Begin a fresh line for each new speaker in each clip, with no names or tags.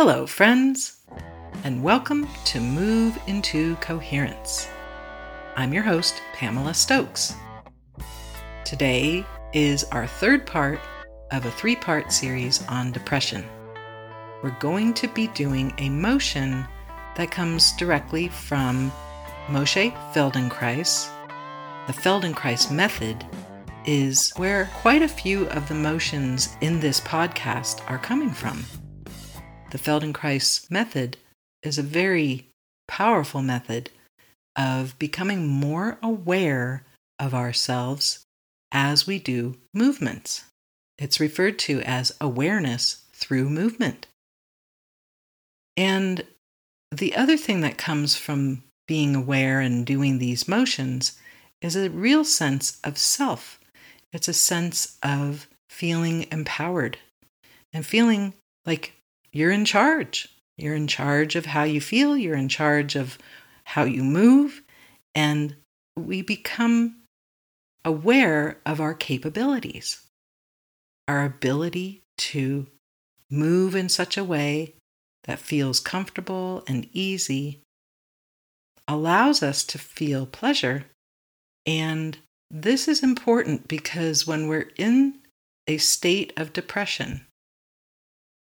Hello, friends, and welcome to Move into Coherence. I'm your host, Pamela Stokes. Today is our third part of a three part series on depression. We're going to be doing a motion that comes directly from Moshe Feldenkrais. The Feldenkrais method is where quite a few of the motions in this podcast are coming from. The Feldenkrais method is a very powerful method of becoming more aware of ourselves as we do movements. It's referred to as awareness through movement. And the other thing that comes from being aware and doing these motions is a real sense of self. It's a sense of feeling empowered and feeling like you're in charge. You're in charge of how you feel, you're in charge of how you move, and we become aware of our capabilities, our ability to move in such a way that feels comfortable and easy allows us to feel pleasure. And this is important because when we're in a state of depression,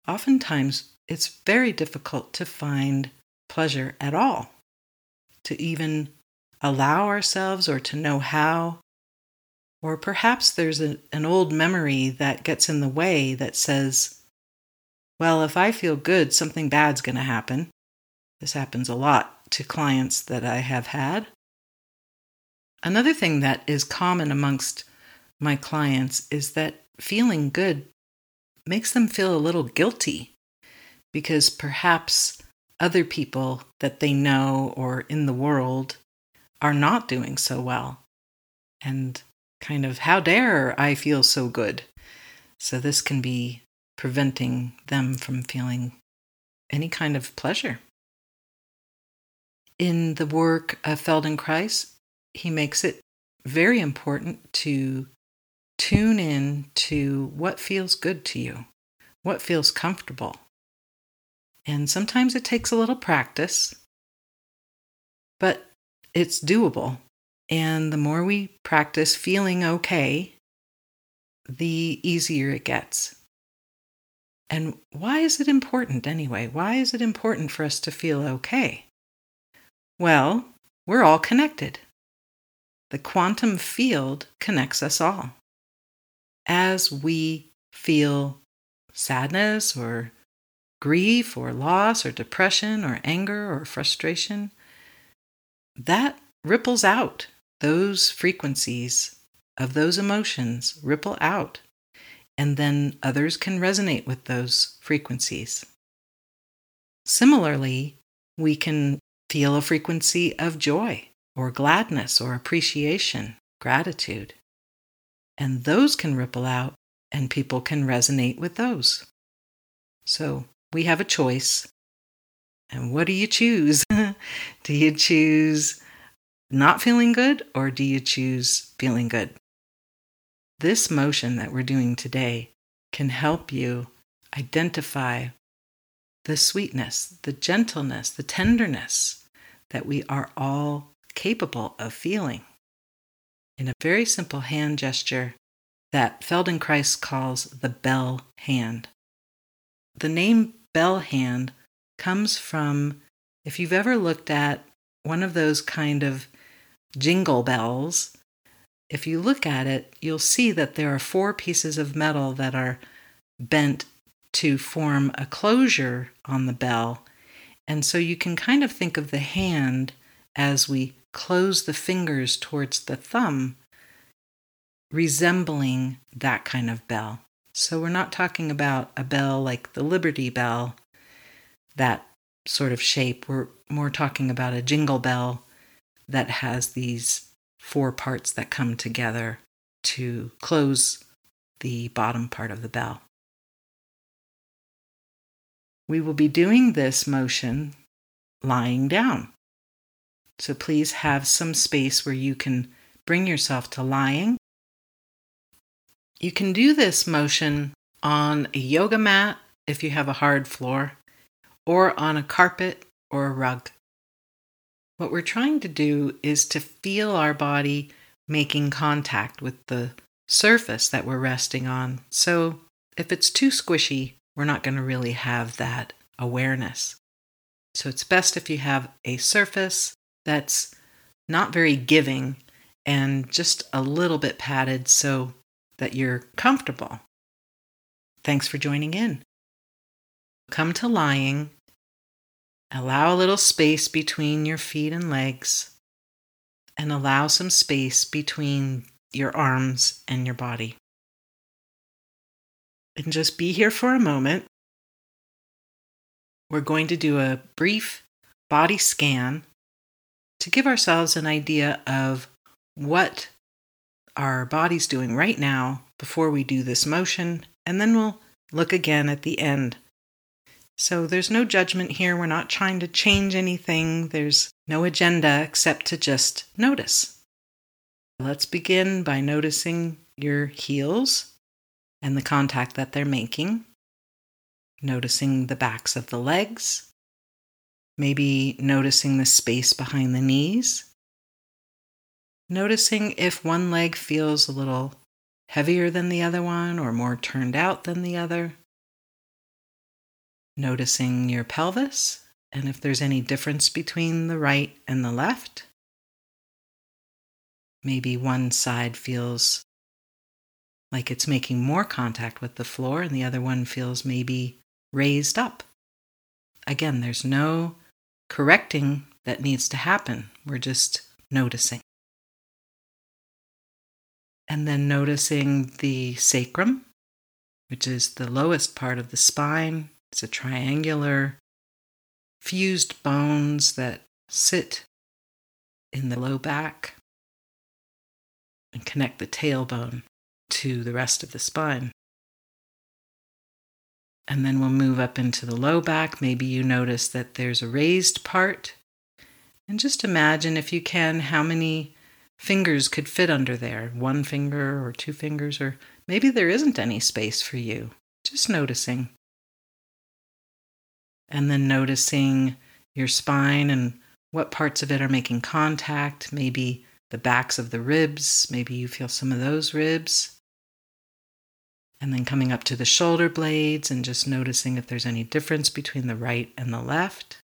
oftentimes it's very difficult to find pleasure at all, to even allow ourselves or to know how. Or perhaps there's a, an old memory that gets in the way that says, well, if I feel good, something bad's going to happen. This happens a lot to clients that I have had. Another thing that is common amongst my clients is that feeling good makes them feel a little guilty because perhaps other people that they know or in the world are not doing so well. And kind of, how dare I feel so good? So, this can be preventing them from feeling any kind of pleasure. In the work of Feldenkrais, he makes it very important to tune in to what feels good to you, what feels comfortable. And sometimes it takes a little practice, but it's doable. And the more we practice feeling okay, the easier it gets. And why is it important anyway? Why is it important for us to feel okay? Well, we're all connected. The quantum field connects us all. As we feel sadness or grief or loss or depression or anger or frustration, that ripples out. Those frequencies of those emotions ripple out, and then others can resonate with those frequencies. Similarly, we can feel a frequency of joy or gladness or appreciation, gratitude. And those can ripple out and people can resonate with those. So we have a choice. And what do you choose? do you choose not feeling good or do you choose feeling good? This motion that we're doing today can help you identify the sweetness, the gentleness, the tenderness that we are all capable of feeling in a very simple hand gesture that Feldenkrais calls the bell hand. The name bell hand comes from if you've ever looked at one of those kind of jingle bells, if you look at it, you'll see that there are four pieces of metal that are bent to form a closure on the bell. And so you can kind of think of the hand as we close the fingers towards the thumb, resembling that kind of bell. So we're not talking about a bell like the Liberty Bell, that sort of shape. We're more talking about a jingle bell that has these four parts that come together to close the bottom part of the bell. We will be doing this motion lying down. So please have some space where you can bring yourself to lying. You can do this motion on a yoga mat if you have a hard floor, or on a carpet or a rug. What we're trying to do is to feel our body making contact with the surface that we're resting on. So if it's too squishy, we're not going to really have that awareness. So it's best if you have a surface that's not very giving and just a little bit padded so that you're comfortable. Thanks for joining in. Come to lying. Allow a little space between your feet and legs, and allow some space between your arms and your body. And just be here for a moment. We're going to do a brief body scan to give ourselves an idea of what our body's doing right now before we do this motion, and then we'll look again at the end. So there's no judgment here. We're not trying to change anything. There's no agenda except to just notice. Let's begin by noticing your heels and the contact that they're making, noticing the backs of the legs, maybe noticing the space behind the knees, noticing if one leg feels a little heavier than the other one or more turned out than the other. Noticing your pelvis and if there's any difference between the right and the left. Maybe one side feels like it's making more contact with the floor, and the other one feels maybe raised up. Again, there's no correcting that needs to happen. We're just noticing. And then noticing the sacrum, which is the lowest part of the spine. It's a triangular, fused bones that sit in the low back and connect the tailbone to the rest of the spine. And then we'll move up into the low back. Maybe you notice that there's a raised part. And just imagine, if you can, how many fingers could fit under there one finger or two fingers, or maybe there isn't any space for you. Just noticing. And then noticing your spine and what parts of it are making contact, maybe the backs of the ribs, maybe you feel some of those ribs. And then coming up to the shoulder blades and just noticing if there's any difference between the right and the left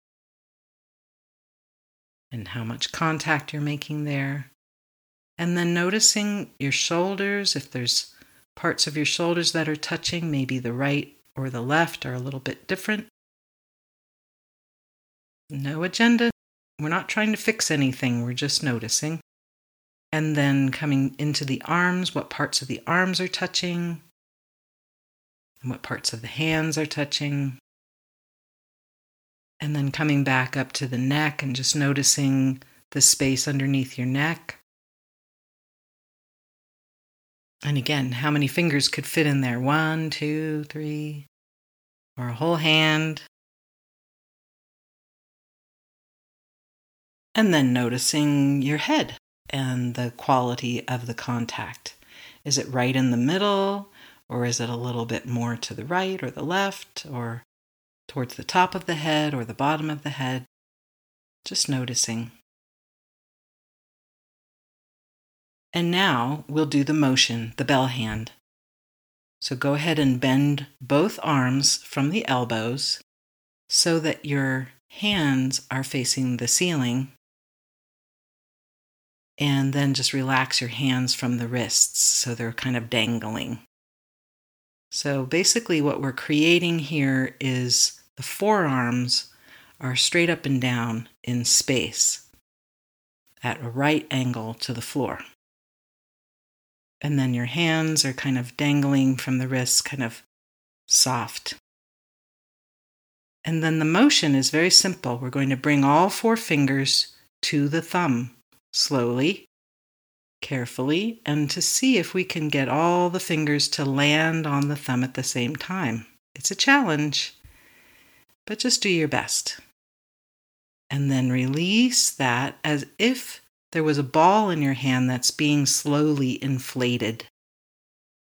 and how much contact you're making there. And then noticing your shoulders, if there's parts of your shoulders that are touching, maybe the right or the left are a little bit different. No agenda. We're not trying to fix anything, we're just noticing. And then coming into the arms, what parts of the arms are touching, and what parts of the hands are touching. And then coming back up to the neck and just noticing the space underneath your neck. And again, how many fingers could fit in there? One, two, three, or a whole hand. And then noticing your head and the quality of the contact. Is it right in the middle? Or is it a little bit more to the right or the left or towards the top of the head or the bottom of the head? Just noticing. And now we'll do the motion, the bell hand. So go ahead and bend both arms from the elbows so that your hands are facing the ceiling. And then just relax your hands from the wrists so they're kind of dangling. So basically, what we're creating here is the forearms are straight up and down in space at a right angle to the floor. And then your hands are kind of dangling from the wrists, kind of soft. And then the motion is very simple. We're going to bring all four fingers to the thumb slowly carefully and to see if we can get all the fingers to land on the thumb at the same time. It's a challenge, but just do your best. And then release that as if there was a ball in your hand that's being slowly inflated.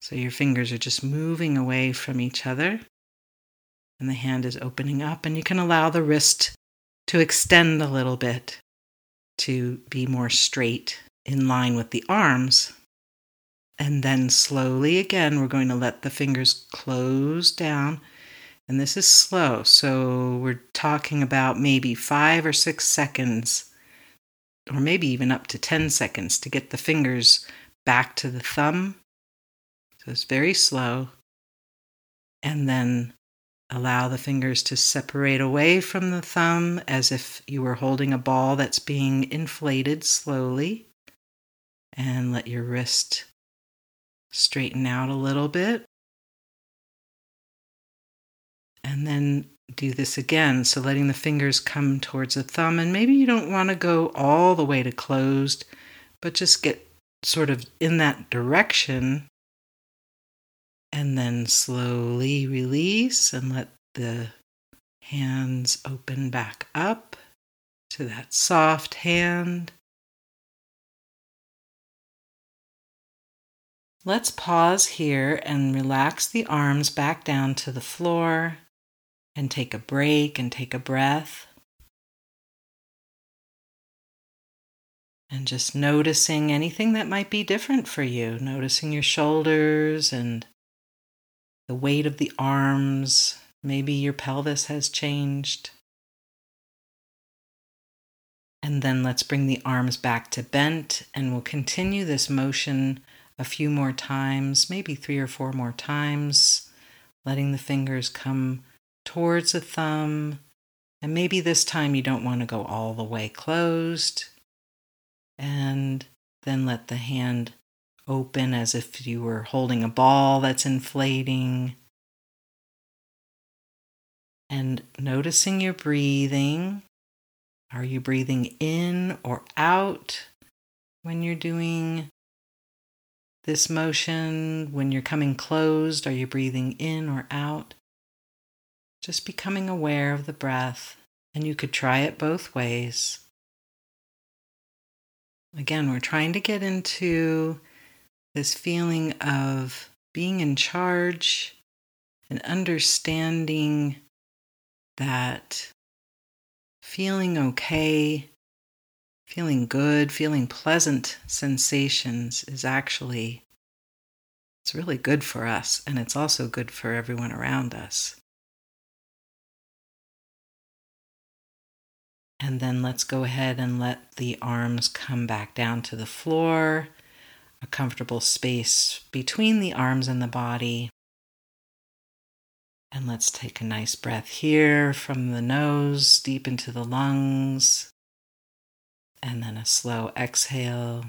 So your fingers are just moving away from each other. and the hand is opening up, and you can allow the wrist to extend a little bit to be more straight in line with the arms. And then slowly again, we're going to let the fingers close down. And this is slow. So we're talking about maybe five or six seconds, or maybe even up to 10 seconds to get the fingers back to the thumb. So it's very slow. And then allow the fingers to separate away from the thumb as if you were holding a ball that's being inflated slowly. And let your wrist straighten out a little bit. And then do this again. So letting the fingers come towards the thumb. And maybe you don't want to go all the way to closed, but just get sort of in that direction. And then slowly release and let the hands open back up to that soft hand. Let's pause here and relax the arms back down to the floor and take a break and take a breath. And just noticing anything that might be different for you, noticing your shoulders and the weight of the arms. Maybe your pelvis has changed. And then let's bring the arms back to bent, and we'll continue this motion a few more times, maybe three or four more times, letting the fingers come towards the thumb. And maybe this time you don't want to go all the way closed. And then let the hand open as if you were holding a ball that's inflating. And noticing your breathing. Are you breathing in or out when you're doing this motion when you're coming closed? Are you breathing in or out? Just becoming aware of the breath, and you could try it both ways. Again, we're trying to get into this feeling of being in charge and understanding that feeling okay feeling good, feeling pleasant sensations is actually it's really good for us and it's also good for everyone around us. And then let's go ahead and let the arms come back down to the floor, a comfortable space between the arms and the body. And let's take a nice breath here from the nose deep into the lungs and then a slow exhale.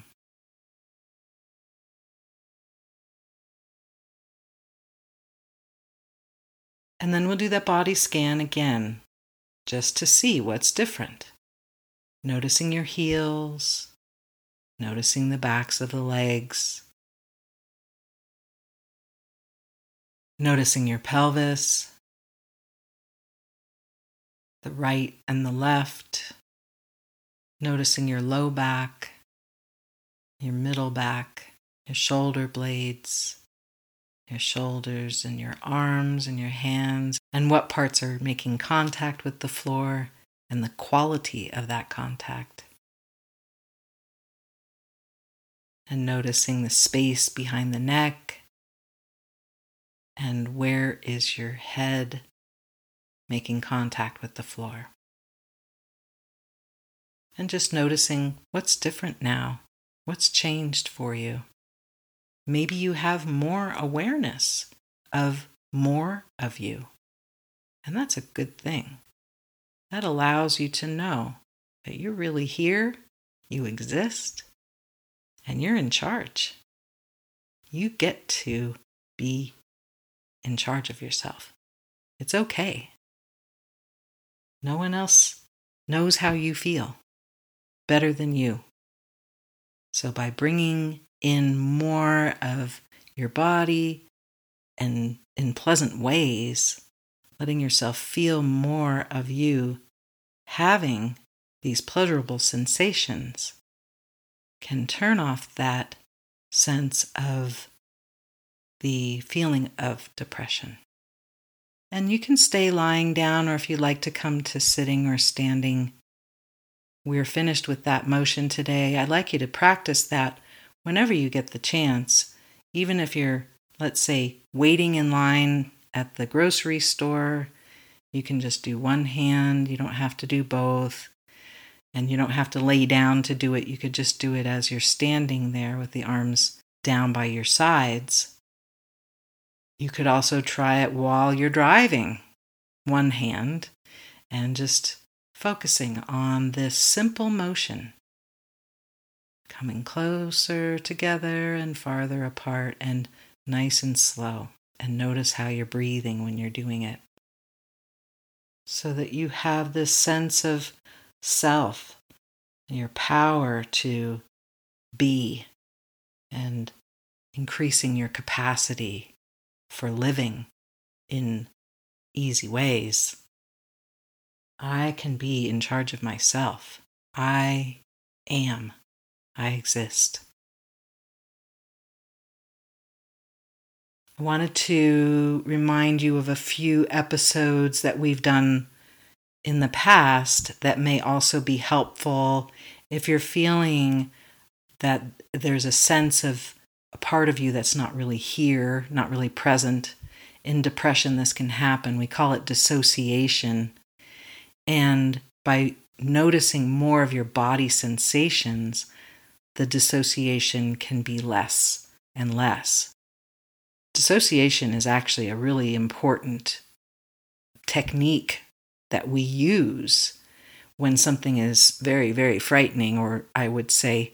And then we'll do that body scan again, just to see what's different. Noticing your heels, noticing the backs of the legs, noticing your pelvis, the right and the left, Noticing your low back, your middle back, your shoulder blades, your shoulders and your arms and your hands, and what parts are making contact with the floor and the quality of that contact. And noticing the space behind the neck and where is your head making contact with the floor and just noticing what's different now, what's changed for you. Maybe you have more awareness of more of you, and that's a good thing. That allows you to know that you're really here, you exist, and you're in charge. You get to be in charge of yourself. It's okay. No one else knows how you feel better than you. So, by bringing in more of your body and in pleasant ways, letting yourself feel more of you having these pleasurable sensations can turn off that sense of the feeling of depression. And you can stay lying down, or if you like to come to sitting or standing. We're finished with that motion today. I'd like you to practice that whenever you get the chance, even if you're, let's say, waiting in line at the grocery store. You can just do one hand, you don't have to do both. And you don't have to lay down to do it. You could just do it as you're standing there with the arms down by your sides. You could also try it while you're driving, one hand, and just focusing on this simple motion. Coming closer together and farther apart, and nice and slow. And notice how you're breathing when you're doing it. So that you have this sense of self, your power to be, and increasing your capacity for living in easy ways. I can be in charge of myself. I am. I exist. I wanted to remind you of a few episodes that we've done in the past that may also be helpful if you're feeling that there's a sense of a part of you that's not really here, not really present. In depression, this can happen. We call it dissociation. And by noticing more of your body sensations, the dissociation can be less and less. Dissociation is actually a really important technique that we use when something is very, very frightening, or I would say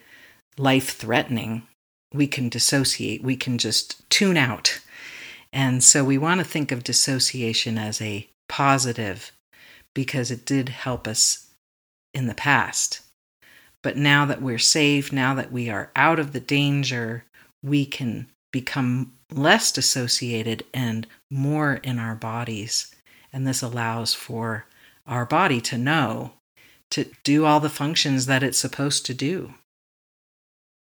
life threatening we can dissociate, we can just tune out. And so we want to think of dissociation as a positive because it did help us in the past. But now that we're safe, now that we are out of the danger, we can become less dissociated and more in our bodies. And this allows for our body to know to do all the functions that it's supposed to do.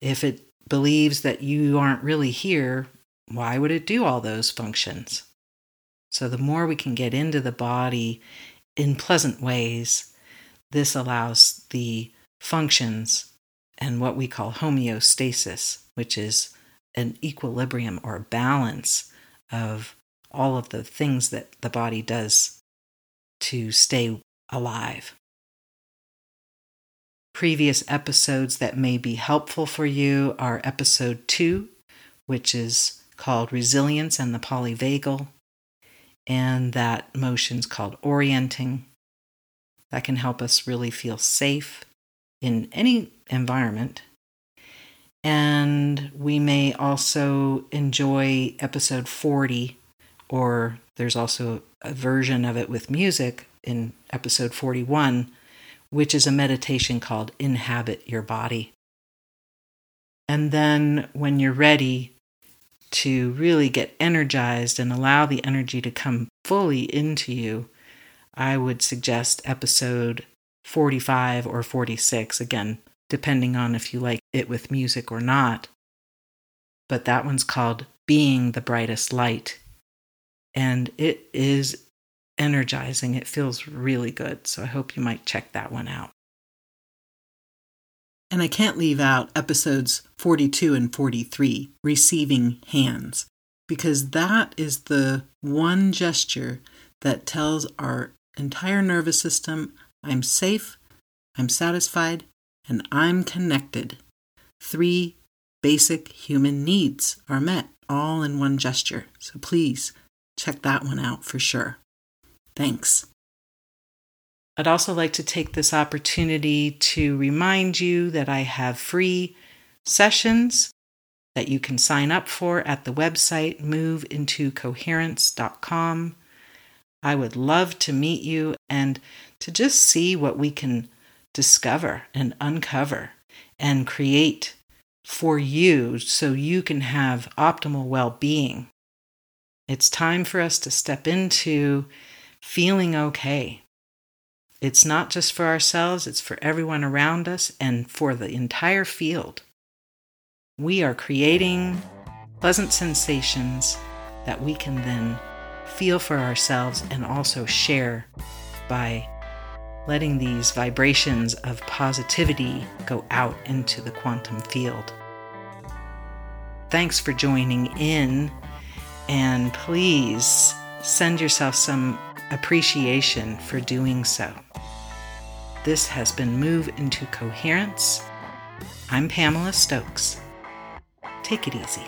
If it believes that you aren't really here, why would it do all those functions? So, the more we can get into the body in pleasant ways, this allows the functions and what we call homeostasis, which is an equilibrium or balance of all of the things that the body does to stay alive. Previous episodes that may be helpful for you are episode two, which is called Resilience and the Polyvagal, and that motion's called Orienting. That can help us really feel safe in any environment. And we may also enjoy episode 40, or there's also a version of it with music in episode 41 which is a meditation called Inhabit Your Body. And then when you're ready to really get energized and allow the energy to come fully into you, I would suggest episode 45 or 46, again, depending on if you like it with music or not. But that one's called Being the Brightest Light. And it is energizing. It feels really good. So I hope you might check that one out. And I can't leave out episodes 42 and 43, Receiving Hands, because that is the one gesture that tells our entire nervous system I'm safe, I'm satisfied, and I'm connected. Three basic human needs are met all in one gesture. So please check that one out for sure. Thanks. I'd also like to take this opportunity to remind you that I have free sessions that you can sign up for at the website moveintocoherence.com. I would love to meet you and to just see what we can discover and uncover and create for you so you can have optimal well being. It's time for us to step into feeling okay. It's not just for ourselves, it's for everyone around us and for the entire field. We are creating pleasant sensations that we can then feel for ourselves and also share by letting these vibrations of positivity go out into the quantum field. Thanks for joining in, and please send yourself some appreciation for doing so. This has been Move into Coherence. I'm Pamela Stokes. Take it easy.